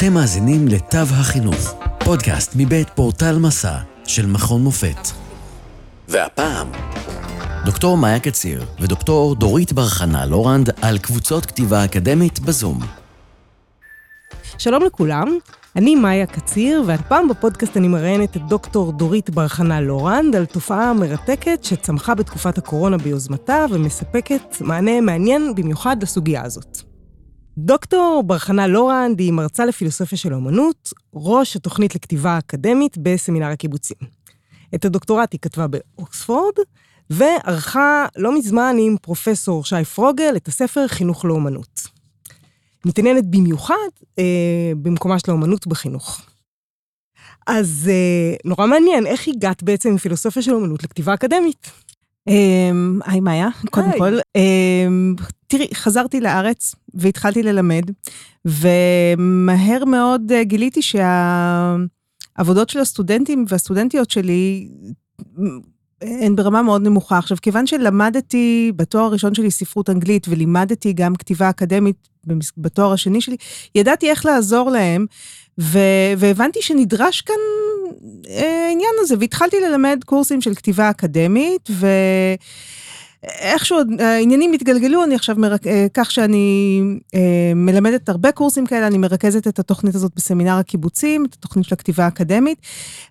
אתם מאזינים לתו החינוך, פודקאסט מבית פורטל מסע של מכון מופת. והפעם, דוקטור מאיה קציר ודוקטור דורית בר-חנה לורנד על קבוצות כתיבה אקדמית בזום. שלום לכולם, אני מאיה קציר, והפעם בפודקאסט אני מראיינת את דוקטור דורית בר-חנה לורנד על תופעה מרתקת שצמחה בתקופת הקורונה ביוזמתה ומספקת מענה מעניין במיוחד לסוגיה הזאת. דוקטור בר-חנה לורנד היא מרצה לפילוסופיה של האמנות, ראש התוכנית לכתיבה אקדמית בסמינר הקיבוצים. את הדוקטורט היא כתבה באוקספורד, וערכה לא מזמן עם פרופסור שי פרוגל את הספר חינוך לאומנות. מתעניינת במיוחד אה, במקומה של האומנות בחינוך. אז אה, נורא מעניין, איך הגעת בעצם מפילוסופיה של אומנות לכתיבה אקדמית? אמ, היי מאיה, קודם כל. אמ, תראי, חזרתי לארץ והתחלתי ללמד, ומהר מאוד אה, גיליתי שהעבודות של הסטודנטים והסטודנטיות שלי הן ברמה מאוד נמוכה. עכשיו, כיוון שלמדתי בתואר הראשון שלי ספרות אנגלית ולימדתי גם כתיבה אקדמית בתואר השני שלי, ידעתי איך לעזור להם, ו- והבנתי שנדרש כאן אה, העניין הזה, והתחלתי ללמד קורסים של כתיבה אקדמית, ו... איכשהו העניינים התגלגלו, אני עכשיו, מרק... אה, כך שאני אה, מלמדת הרבה קורסים כאלה, אני מרכזת את התוכנית הזאת בסמינר הקיבוצים, את התוכנית של הכתיבה האקדמית,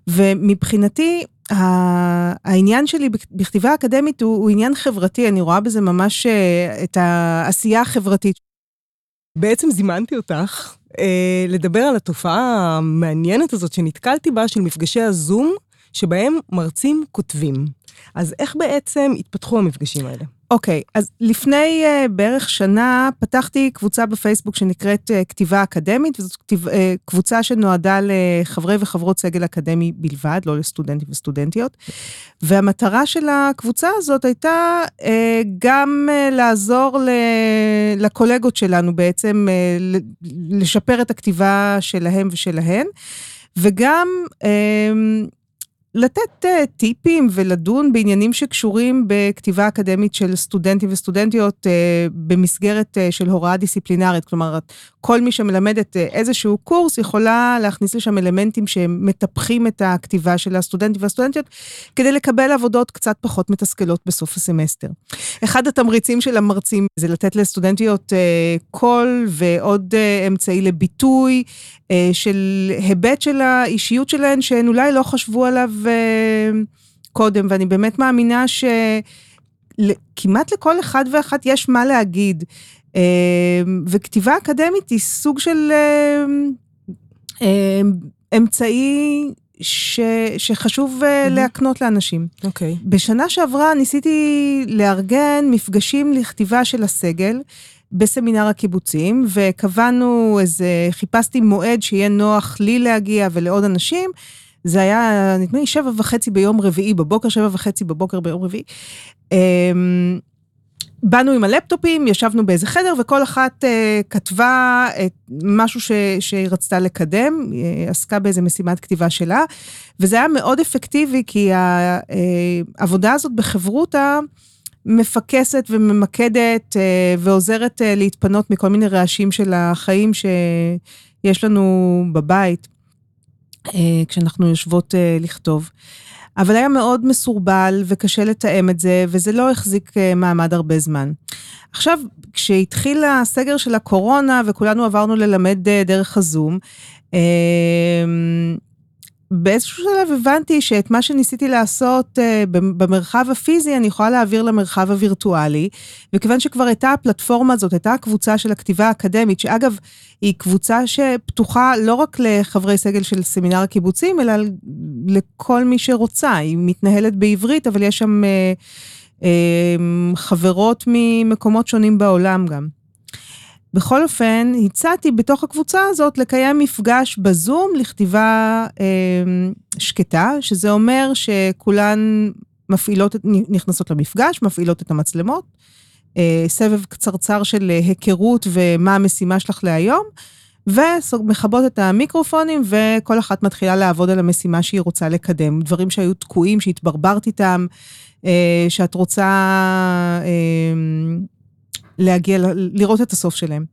ומבחינתי, העניין שלי בכתיבה אקדמית הוא, הוא עניין חברתי, אני רואה בזה ממש אה, את העשייה החברתית. בעצם זימנתי אותך אה, לדבר על התופעה המעניינת הזאת שנתקלתי בה, של מפגשי הזום, שבהם מרצים כותבים. אז איך בעצם התפתחו המפגשים האלה? אוקיי, okay, אז לפני uh, בערך שנה פתחתי קבוצה בפייסבוק שנקראת uh, כתיבה אקדמית, וזאת כתיב, uh, קבוצה שנועדה לחברי וחברות סגל אקדמי בלבד, לא לסטודנטים וסטודנטיות. והמטרה של הקבוצה הזאת הייתה uh, גם uh, לעזור ל, לקולגות שלנו בעצם uh, לשפר את הכתיבה שלהם ושלהן, וגם uh, לתת uh, טיפים ולדון בעניינים שקשורים בכתיבה אקדמית של סטודנטים וסטודנטיות uh, במסגרת uh, של הוראה דיסציפלינרית. כלומר, כל מי שמלמדת uh, איזשהו קורס יכולה להכניס לשם אלמנטים שמטפחים את הכתיבה של הסטודנטים והסטודנטיות, כדי לקבל עבודות קצת פחות מתסכלות בסוף הסמסטר. אחד התמריצים של המרצים זה לתת לסטודנטיות uh, קול ועוד uh, אמצעי לביטוי של היבט של האישיות שלהן, שהן אולי לא חשבו עליו קודם, ואני באמת מאמינה שכמעט לכל אחד ואחת יש מה להגיד. וכתיבה אקדמית היא סוג של אמצעי ש, שחשוב mm-hmm. להקנות לאנשים. אוקיי. Okay. בשנה שעברה ניסיתי לארגן מפגשים לכתיבה של הסגל בסמינר הקיבוצים, וקבענו איזה, חיפשתי מועד שיהיה נוח לי להגיע ולעוד אנשים, זה היה, נדמה לי, שבע וחצי ביום רביעי בבוקר, שבע וחצי בבוקר ביום רביעי. באנו עם הלפטופים, ישבנו באיזה חדר, וכל אחת uh, כתבה את משהו ש, שהיא רצתה לקדם, היא עסקה באיזה משימת כתיבה שלה, וזה היה מאוד אפקטיבי, כי העבודה הזאת בחברותה מפקסת וממקדת uh, ועוזרת uh, להתפנות מכל מיני רעשים של החיים שיש לנו בבית. אה, כשאנחנו יושבות אה, לכתוב. אבל היה מאוד מסורבל וקשה לתאם את זה, וזה לא החזיק אה, מעמד הרבה זמן. עכשיו, כשהתחיל הסגר של הקורונה וכולנו עברנו ללמד דרך הזום, באיזשהו שלב הבנתי שאת מה שניסיתי לעשות uh, במרחב הפיזי, אני יכולה להעביר למרחב הווירטואלי, וכיוון שכבר הייתה הפלטפורמה הזאת, הייתה הקבוצה של הכתיבה האקדמית, שאגב, היא קבוצה שפתוחה לא רק לחברי סגל של סמינר הקיבוצים, אלא לכל מי שרוצה. היא מתנהלת בעברית, אבל יש שם uh, uh, חברות ממקומות שונים בעולם גם. בכל אופן, הצעתי בתוך הקבוצה הזאת לקיים מפגש בזום לכתיבה אה, שקטה, שזה אומר שכולן מפעילות, נכנסות למפגש, מפעילות את המצלמות, אה, סבב קצרצר של היכרות ומה המשימה שלך להיום, ומכבות את המיקרופונים, וכל אחת מתחילה לעבוד על המשימה שהיא רוצה לקדם. דברים שהיו תקועים, שהתברברת איתם, אה, שאת רוצה... אה, להגיע, לראות את הסוף שלהם.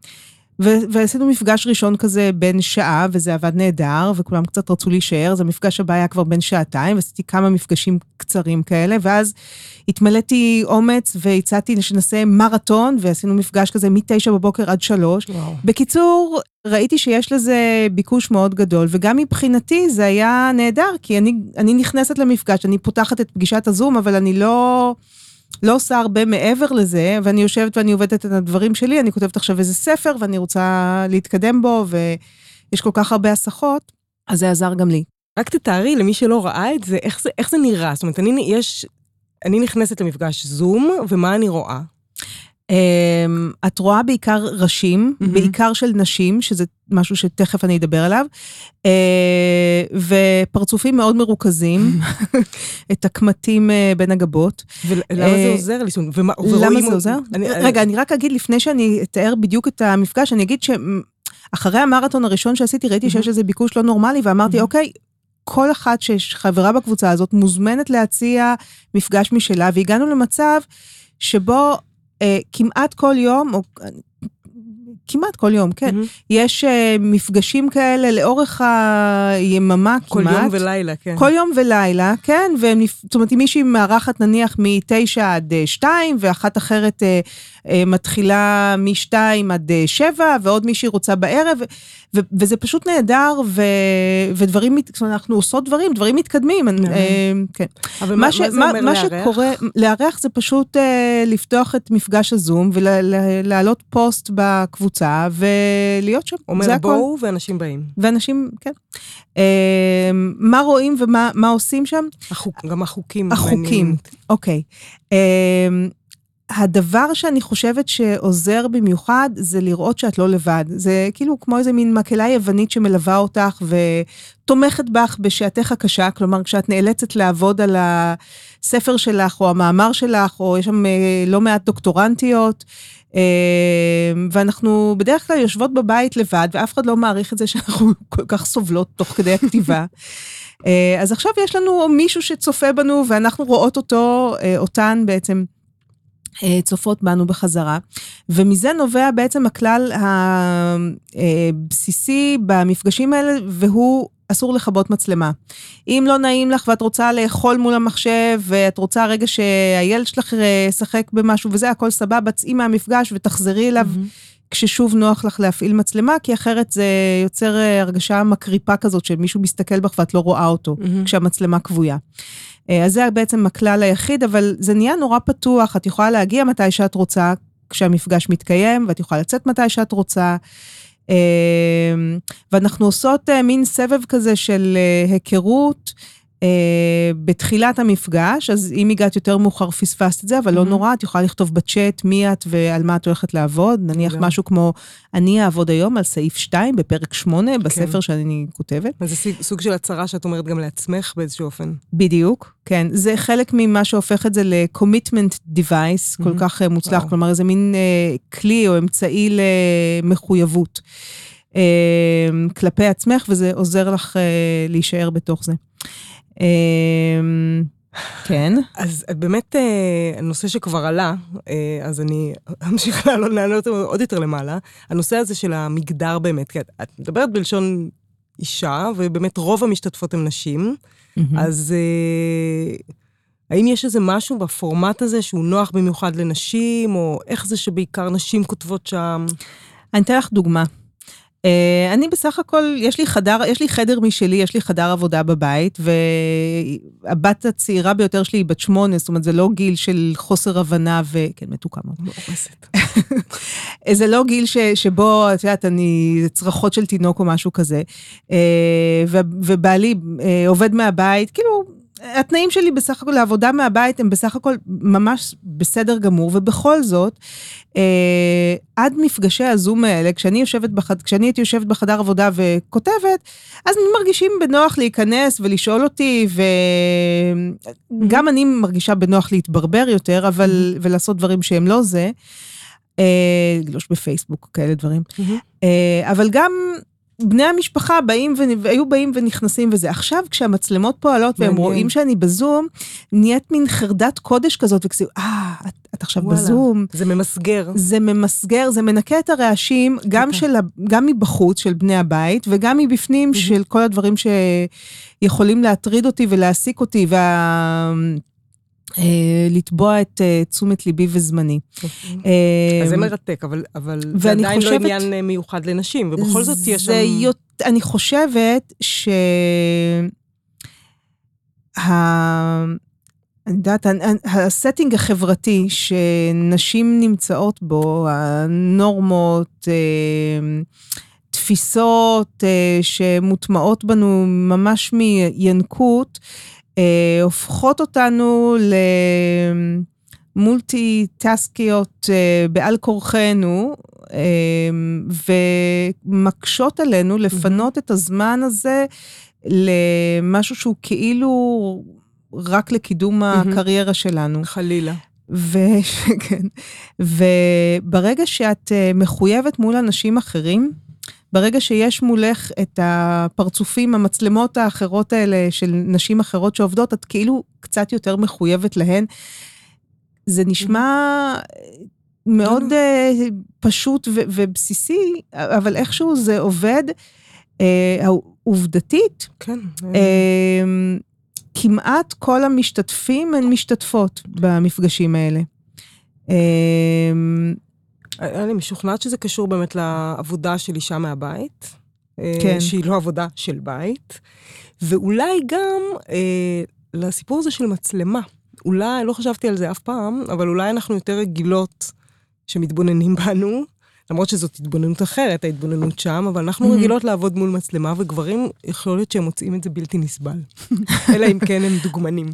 ועשינו מפגש ראשון כזה בין שעה, וזה עבד נהדר, וכולם קצת רצו להישאר, אז המפגש הבא היה כבר בין שעתיים, ועשיתי כמה מפגשים קצרים כאלה, ואז התמלאתי אומץ והצעתי שנעשה מרתון, ועשינו מפגש כזה מתשע בבוקר עד שלוש. בקיצור, ראיתי שיש לזה ביקוש מאוד גדול, וגם מבחינתי זה היה נהדר, כי אני, אני נכנסת למפגש, אני פותחת את פגישת הזום, אבל אני לא... לא עושה הרבה מעבר לזה, ואני יושבת ואני עובדת את הדברים שלי, אני כותבת עכשיו איזה ספר ואני רוצה להתקדם בו, ויש כל כך הרבה הסחות, אז זה עזר גם לי. רק תתארי למי שלא ראה את זה, איך זה, איך זה נראה? זאת אומרת, אני, יש, אני נכנסת למפגש זום, ומה אני רואה? Um, את רואה בעיקר ראשים. בעיקר של נשים, שזה משהו שתכף אני אדבר עליו, uh, ופרצופים מאוד מרוכזים, את הקמטים uh, בין הגבות. ולמה זה עוזר לי? ומה, למה זה עוזר? רגע, אני רק אגיד, לפני שאני אתאר בדיוק את המפגש, אני אגיד שאחרי המרתון הראשון שעשיתי, ראיתי. שיש איזה ביקוש לא נורמלי, ואמרתי. אוקיי, כל אחת שחברה בקבוצה הזאת מוזמנת להציע מפגש משלה, והגענו למצב שבו אה, כמעט כל יום, או כמעט כל יום, כן. Mm-hmm. יש uh, מפגשים כאלה לאורך היממה כל כמעט. כל יום ולילה, כן. כל יום ולילה, כן. זאת אומרת, אם מישהי מארחת נניח מתשע עד שתיים, ואחת אחרת uh, uh, מתחילה משתיים עד שבע, ועוד מישהי רוצה בערב, ו- וזה פשוט נהדר, ו- ודברים, זאת אומרת, אנחנו עושות דברים, דברים מתקדמים. Mm-hmm. Uh, כן. אבל מה, מה, זה אומר מה לארח? מה שקורה, לארח זה פשוט uh, לפתוח את מפגש הזום ולהעלות פוסט בקבוצה. קבוצה ולהיות שם, אומר זה הכל. בואו ואנשים באים. ואנשים, כן. אמ, מה רואים ומה עושים שם? החוק, גם החוקים. החוקים, אוקיי. אמ, הדבר שאני חושבת שעוזר במיוחד, זה לראות שאת לא לבד. זה כאילו כמו איזה מין מקהלה יוונית שמלווה אותך ותומכת בך בשעתך הקשה, כלומר, כשאת נאלצת לעבוד על הספר שלך, או המאמר שלך, או יש שם אה, לא מעט דוקטורנטיות, ואנחנו בדרך כלל יושבות בבית לבד, ואף אחד לא מעריך את זה שאנחנו כל כך סובלות תוך כדי הכתיבה. אה, אז עכשיו יש לנו מישהו שצופה בנו, ואנחנו רואות אותו, אה, אותן בעצם. אה, צופות בנו בחזרה, ומזה נובע בעצם הכלל הבסיסי במפגשים האלה, והוא אסור לכבות מצלמה. אם לא נעים לך ואת רוצה לאכול מול המחשב, ואת רוצה רגע שהילד שלך ישחק במשהו וזה, הכל סבבה, צאי מהמפגש ותחזרי אליו. Mm-hmm. כששוב נוח לך להפעיל מצלמה, כי אחרת זה יוצר אה, הרגשה מקריפה כזאת שמישהו מסתכל בך ואת לא רואה אותו, mm-hmm. כשהמצלמה כבויה. אה, אז זה בעצם הכלל היחיד, אבל זה נהיה נורא פתוח, את יכולה להגיע מתי שאת רוצה, כשהמפגש מתקיים, ואת יכולה לצאת מתי שאת רוצה. אמ, ואנחנו עושות אה, מין סבב כזה של אה, היכרות. Uh, בתחילת המפגש, אז אם הגעת יותר מאוחר פספסת את זה, אבל mm-hmm. לא נורא, את יכולה לכתוב בצ'אט מי את ועל מה את הולכת לעבוד. נניח yeah. משהו כמו, אני אעבוד היום על סעיף 2 בפרק 8 כן. בספר שאני כותבת. אז זה סוג של הצהרה שאת אומרת גם לעצמך באיזשהו אופן. בדיוק, כן. זה חלק ממה שהופך את זה ל-commitment device, mm-hmm. כל כך uh, מוצלח, wow. כלומר, איזה מין uh, כלי או אמצעי למחויבות. uh, כלפי עצמך, וזה עוזר לך uh, להישאר בתוך זה. אמ, כן. אז באמת, אה, הנושא שכבר עלה, אה, אז אני אמשיך לעלות, לעלות עוד יותר למעלה, הנושא הזה של המגדר באמת, כי את, את מדברת בלשון אישה, ובאמת רוב המשתתפות הן נשים, אז אה, האם יש איזה משהו בפורמט הזה שהוא נוח במיוחד לנשים, או איך זה שבעיקר נשים כותבות שם? אני אתן לך דוגמה. Uh, אני בסך הכל, יש לי חדר, יש לי חדר משלי, יש לי חדר עבודה בבית, והבת הצעירה ביותר שלי היא בת שמונה, זאת אומרת, זה לא גיל של חוסר הבנה ו... כן, מתוקה מאוד. זה לא גיל ש, שבו, את יודעת, אני, צרחות של תינוק או משהו כזה. ו, ובעלי uh, עובד מהבית, כאילו, התנאים שלי בסך הכל לעבודה מהבית הם בסך הכל ממש בסדר גמור, ובכל זאת, אה, עד מפגשי הזום האלה, כשאני יושבת בחד... כשאני הייתי יושבת בחדר עבודה וכותבת, אז מרגישים בנוח להיכנס ולשאול אותי, וגם אני מרגישה בנוח להתברבר יותר, אבל, ולעשות דברים שהם לא זה. אה, בפייסבוק, כאלה דברים. אה, אבל גם בני המשפחה באים והיו באים ונכנסים וזה. עכשיו, כשהמצלמות פועלות והם. רואים שאני בזום, נהיית מין חרדת קודש כזאת, וכזה, אה, את, את עכשיו וואלה. בזום. זה ממסגר. זה ממסגר, זה מנקה את הרעשים, גם. של, ה- גם מבחוץ, של בני הבית, וגם מבפנים, של כל הדברים שיכולים להטריד אותי ולהעסיק אותי, וה... אה, לתבוע את אה, תשומת ליבי וזמני. אה, אז זה מרתק, אבל, אבל זה עדיין חושבת- לא עניין מיוחד לנשים, ובכל זאת יש שם... יות... אני חושבת ש... אני יודעת, הסטינג החברתי שנשים נמצאות בו, הנורמות, תפיסות שמוטמעות בנו ממש מינקות, אה, הופכות אותנו למולטי-טסקיות אה, בעל כורחנו, אה, ומקשות עלינו לפנות את הזמן הזה למשהו שהוא כאילו רק לקידום הקריירה שלנו. חלילה. ו... כן. וברגע שאת אה, מחויבת מול אנשים אחרים, ברגע שיש מולך את הפרצופים, המצלמות האחרות האלה של נשים אחרות שעובדות, את כאילו קצת יותר מחויבת להן. זה נשמע מאוד אה, פשוט ו- ובסיסי, אבל איכשהו זה עובד אה, עובדתית. כן. אה, כמעט כל המשתתפים הן משתתפות במפגשים האלה. אה, אני משוכנעת שזה קשור באמת לעבודה של אישה מהבית. אה, כן. שהיא לא עבודה של בית. ואולי גם אה, לסיפור הזה של מצלמה. אולי, לא חשבתי על זה אף פעם, אבל אולי אנחנו יותר רגילות שמתבוננים בנו, למרות שזאת התבוננות אחרת, ההתבוננות שם, אבל אנחנו. רגילות לעבוד מול מצלמה, וגברים, יכול להיות שהם מוצאים את זה בלתי נסבל. אלא אם כן הם דוגמנים.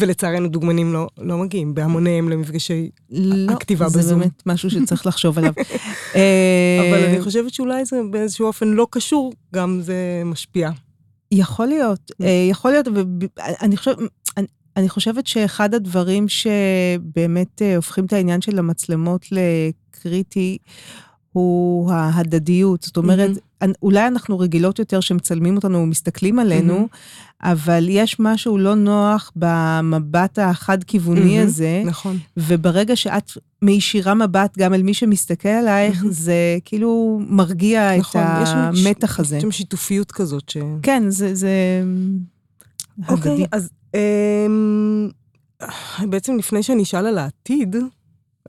ולצערנו דוגמנים לא, לא מגיעים בהמוניהם למפגשי לא, הכתיבה זה בזום. באמת משהו שצריך לחשוב עליו. אה, אבל אני חושבת שאולי זה באיזשהו אופן לא קשור, גם זה משפיע. יכול להיות, אה, יכול להיות, ואני חושבת... אני- אני חושבת שאחד הדברים שבאמת אה, הופכים את העניין של המצלמות לקריטי, הוא ההדדיות. זאת אומרת, אנ- אולי אנחנו רגילות יותר שמצלמים אותנו ומסתכלים עלינו, מהמם. אבל יש משהו לא נוח במבט החד-כיווני מהמם. הזה, נכון. וברגע שאת מישירה מבט גם על מי שמסתכל עלייך, מהמם. זה כאילו מרגיע את נכון, יש שם ש- המתח הזה. יש שם שיתופיות כזאת ש... כן, זה... זה... אוקיי, הדדי. אז אמ, בעצם לפני שאני אשאל על העתיד,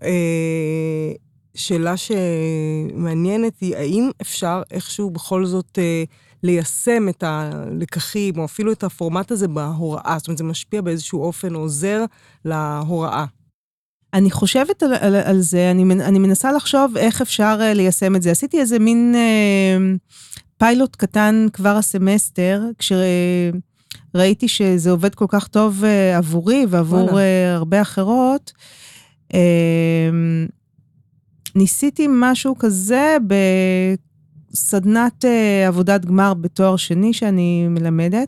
אה, שאלה שמעניינת היא, האם אפשר איכשהו בכל זאת אה, ליישם את הלקחים, או אפילו את הפורמט הזה בהוראה? זאת אומרת, זה משפיע באיזשהו אופן, או עוזר להוראה. אני חושבת על, על, על זה, אני, אני מנסה לחשוב איך אפשר אה, ליישם את זה. עשיתי איזה מין אה, פיילוט קטן כבר הסמסטר, כשראיתי שזה עובד כל כך טוב אה, עבורי ועבור. אה, הרבה אחרות. אה, ניסיתי משהו כזה בסדנת אה, עבודת גמר בתואר שני שאני מלמדת.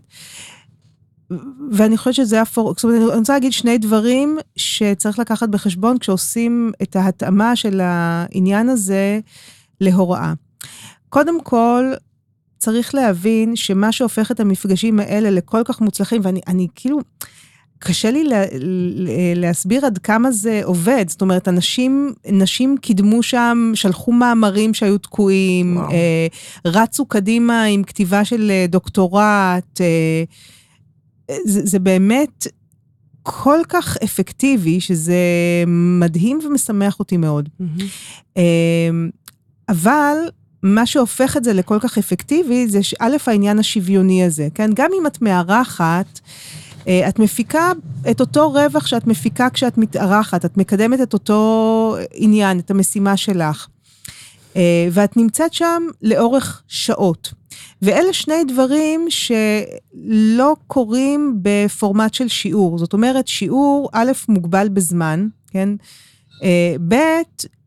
ואני חושבת שזה הפור... זאת אומרת, אני רוצה להגיד שני דברים שצריך לקחת בחשבון כשעושים את ההתאמה של העניין הזה להוראה. קודם כל, צריך להבין שמה שהופך את המפגשים האלה לכל כך מוצלחים, ואני אני, כאילו, קשה לי לה, לה- להסביר עד כמה זה עובד. זאת אומרת, אנשים, נשים קידמו שם, שלחו מאמרים שהיו תקועים, וואו. אה, רצו קדימה עם כתיבה של אה, דוקטורט. אה, זה, זה באמת כל כך אפקטיבי, שזה מדהים ומשמח אותי מאוד. אמ, אבל מה שהופך את זה לכל כך אפקטיבי, זה שא', העניין השוויוני הזה, כן? גם אם את מארחת, אה, את מפיקה את אותו רווח שאת מפיקה כשאת מתארחת, את מקדמת את אותו עניין, את המשימה שלך. אה, ואת נמצאת שם לאורך שעות. ואלה שני דברים שלא קורים בפורמט של שיעור. זאת אומרת, שיעור, א', מוגבל בזמן, כן? אה, ב',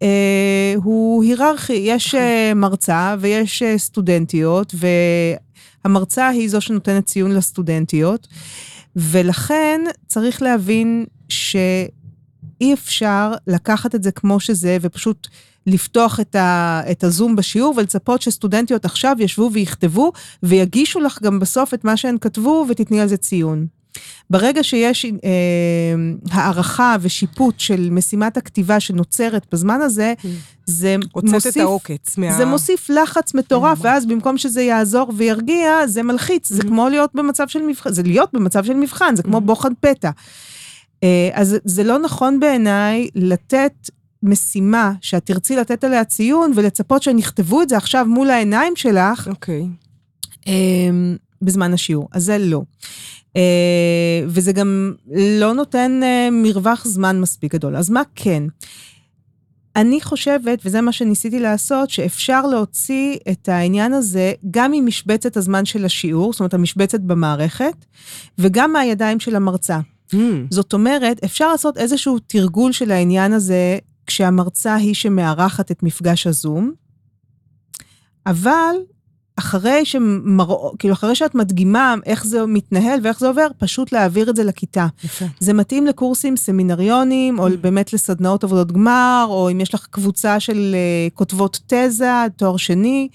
אה, הוא היררכי, יש אה, מרצה ויש אה, סטודנטיות, והמרצה היא זו שנותנת ציון לסטודנטיות, ולכן צריך להבין אי אפשר לקחת את זה כמו שזה ופשוט לפתוח את, ה, את הזום בשיעור ולצפות שסטודנטיות עכשיו ישבו ויכתבו ויגישו לך גם בסוף את מה שהן כתבו ותתני על זה ציון. ברגע שיש אה, הערכה ושיפוט של משימת הכתיבה שנוצרת בזמן הזה. זה מוסיף... את העוקץ מה... זה מוסיף לחץ מטורף, ואז במקום שזה יעזור וירגיע, זה מלחיץ. זה mm-hmm. כמו להיות במצב של מבחן, זה להיות במצב של מבחן, זה כמו mm-hmm. בוחן פתע. אה, אז זה לא נכון בעיניי לתת משימה שאת תרצי לתת עליה ציון ולצפות שהם יכתבו את זה עכשיו מול העיניים שלך. אוקיי. Okay. בזמן השיעור. אז זה לא. אה, וזה גם לא נותן אה, מרווח זמן מספיק גדול. אז מה כן? אני חושבת, וזה מה שניסיתי לעשות, שאפשר להוציא את העניין הזה גם ממשבצת הזמן של השיעור, זאת אומרת, המשבצת במערכת, וגם מהידיים של המרצה. Mm. זאת אומרת, אפשר לעשות איזשהו תרגול של העניין הזה כשהמרצה היא שמארחת את מפגש הזום, אבל אחרי שמרא, כאילו אחרי שאת מדגימה איך זה מתנהל ואיך זה עובר, פשוט להעביר את זה לכיתה. יפה. זה מתאים לקורסים סמינריונים, או mm. באמת לסדנאות עבודות גמר, או אם יש לך קבוצה של uh, כותבות תזה, תואר שני.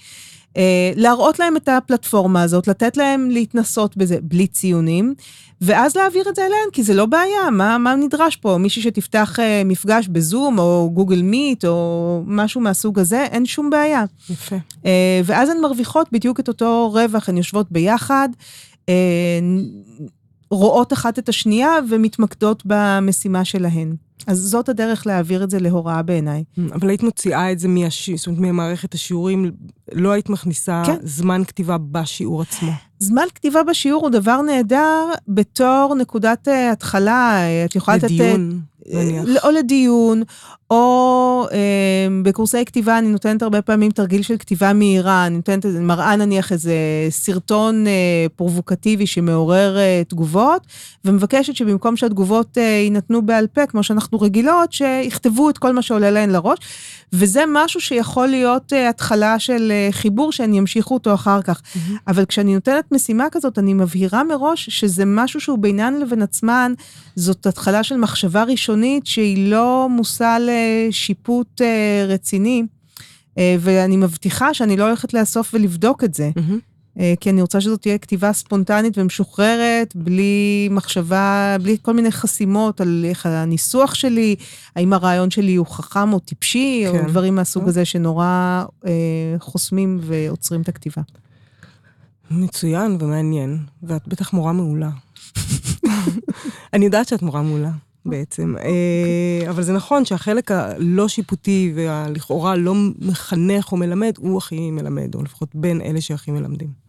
Uh, להראות להם את הפלטפורמה הזאת, לתת להם להתנסות בזה בלי ציונים, ואז להעביר את זה אליהן, כי זה לא בעיה, מה, מה נדרש פה? מישהי שתפתח אה, מפגש בזום, או גוגל מיט, או משהו מהסוג הזה, אין שום בעיה. יפה. אה, ואז הן מרוויחות בדיוק את אותו רווח, הן יושבות ביחד, אה, רואות אחת את השנייה ומתמקדות במשימה שלהן. אז זאת הדרך להעביר את זה להוראה בעיניי. אבל היית מוציאה את זה מהש... זאת אומרת, ממערכת השיעורים, לא היית מכניסה כן. זמן כתיבה בשיעור עצמו. זמן כתיבה בשיעור הוא דבר נהדר בתור נקודת uh, התחלה. את יכולה לתת... לדיון, נניח. או לדיון, או אה, בקורסי כתיבה אני נותנת הרבה פעמים תרגיל של כתיבה מהירה, אני נותנת, מראה נניח איזה סרטון אה, פרובוקטיבי שמעורר אה, תגובות, ומבקשת שבמקום שהתגובות אה, יינתנו בעל פה, כמו שאנחנו רגילות, שיכתבו את כל מה שעולה להן לראש, וזה משהו שיכול להיות אה, התחלה של אה, חיבור שהן ימשיכו אותו אחר כך. Mm-hmm. אבל כשאני נותנת משימה כזאת, אני מבהירה מראש שזה משהו שהוא בינן לבין עצמן, זאת התחלה של מחשבה ראשונית שהיא לא מושא לשיפוט אה, רציני, אה, ואני מבטיחה שאני לא הולכת לאסוף ולבדוק את זה. Mm-hmm. כי אני רוצה שזאת תהיה כתיבה ספונטנית ומשוחררת, בלי מחשבה, בלי כל מיני חסימות על איך הניסוח שלי, האם הרעיון שלי הוא חכם או טיפשי, כן. או דברים מהסוג הזה שנורא אה, חוסמים ועוצרים את הכתיבה. מצוין ומעניין, ואת בטח מורה מעולה. אני יודעת שאת מורה מעולה. בעצם. אה, אבל זה נכון שהחלק הלא שיפוטי והלכאורה לא מחנך או מלמד, הוא הכי מלמד, או לפחות בין אלה שהכי מלמדים.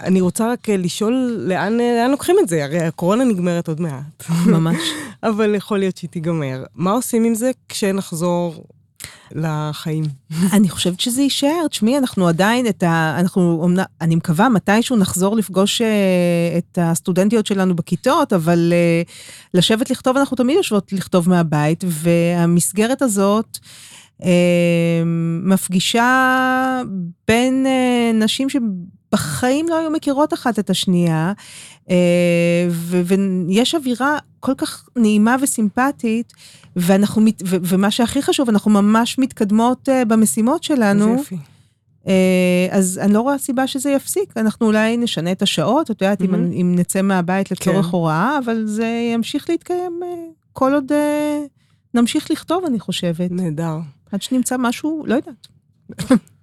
אני רוצה רק לשאול לאן, לאן לוקחים את זה, הרי הקורונה נגמרת עוד מעט. ממש. אבל יכול להיות שהיא תיגמר. מה עושים עם זה כשנחזור לחיים. אני חושבת שזה יישאר. תשמעי, אנחנו עדיין את ה... אנחנו, אני מקווה, מתישהו נחזור לפגוש אה, את הסטודנטיות שלנו בכיתות, אבל אה, לשבת לכתוב, אנחנו תמיד יושבות לכתוב מהבית, והמסגרת הזאת... אה, מפגישה בין נשים שבחיים לא היו מכירות אחת את השנייה, ויש אווירה כל כך נעימה וסימפטית, ואנחנו, מת, ו, ומה שהכי חשוב, אנחנו ממש מתקדמות uh, במשימות שלנו. איזה יפי. Uh, אז אני לא רואה סיבה שזה יפסיק. אנחנו אולי נשנה את השעות, את יודעת, mm-hmm. אם, אם נצא מהבית לצורך כן. הוראה, אבל זה ימשיך להתקיים uh, כל עוד uh, נמשיך לכתוב, אני חושבת. נהדר. עד שנמצא משהו, לא יודעת.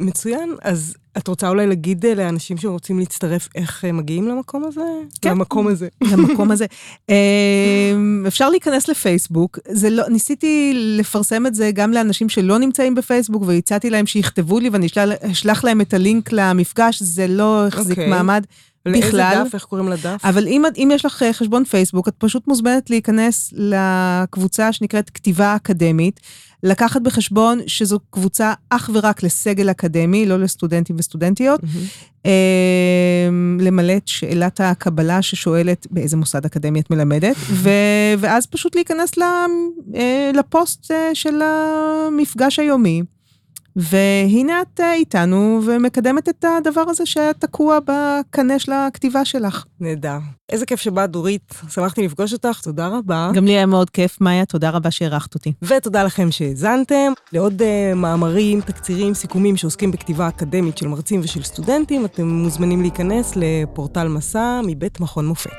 מצוין. אז את רוצה אולי להגיד אה, לאנשים שרוצים להצטרף איך אה, מגיעים למקום הזה? כן. למקום הזה. למקום הזה. אמ, אפשר להיכנס לפייסבוק. זה לא, ניסיתי לפרסם את זה גם לאנשים שלא נמצאים בפייסבוק, והצעתי להם שיכתבו לי ואני אשלח להם את הלינק למפגש, זה לא החזיק okay. אוקיי. מעמד. בכלל. לאיזה דף? איך קוראים לדף? אבל אם, אם יש לך אה, חשבון פייסבוק, את פשוט מוזמנת להיכנס לקבוצה שנקראת כתיבה אקדמית, לקחת בחשבון שזו קבוצה אך ורק לסגל אקדמי, לא לסטודנטים וסטודנטיות, mm-hmm. למלא את שאלת הקבלה ששואלת באיזה מוסד אקדמי את מלמדת, ו- ואז פשוט להיכנס אה, לפוסט של המפגש היומי. והנה את אה, איתנו ומקדמת את הדבר הזה שתקוע בקנה של הכתיבה שלך. נהדר. איזה כיף שבאת, דורית. שמחתי לפגוש אותך, תודה רבה. גם לי היה מאוד כיף, מאיה, תודה רבה שהערכת אותי. ותודה לכם שהאזנתם. לעוד uh, מאמרים, תקצירים, סיכומים שעוסקים בכתיבה אקדמית של מרצים ושל סטודנטים, אתם מוזמנים להיכנס לפורטל מסע מבית מכון מופת.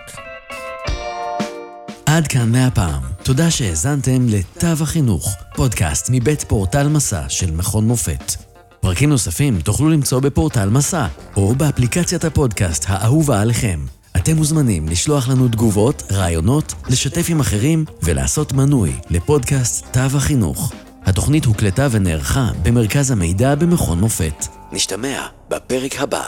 עד כאן מהפעם. תודה שהאזנתם לתו החינוך, פודקאסט מבית פורטל מסע של מכון מופת. פרקים נוספים תוכלו למצוא בפורטל מסע, או באפליקציית הפודקאסט האהובה עליכם. אתם מוזמנים לשלוח לנו תגובות, רעיונות, לשתף עם אחרים ולעשות מנוי לפודקאסט תו החינוך. התוכנית הוקלטה ונערכה במרכז המידע במכון מופת. נשתמע בפרק הבא.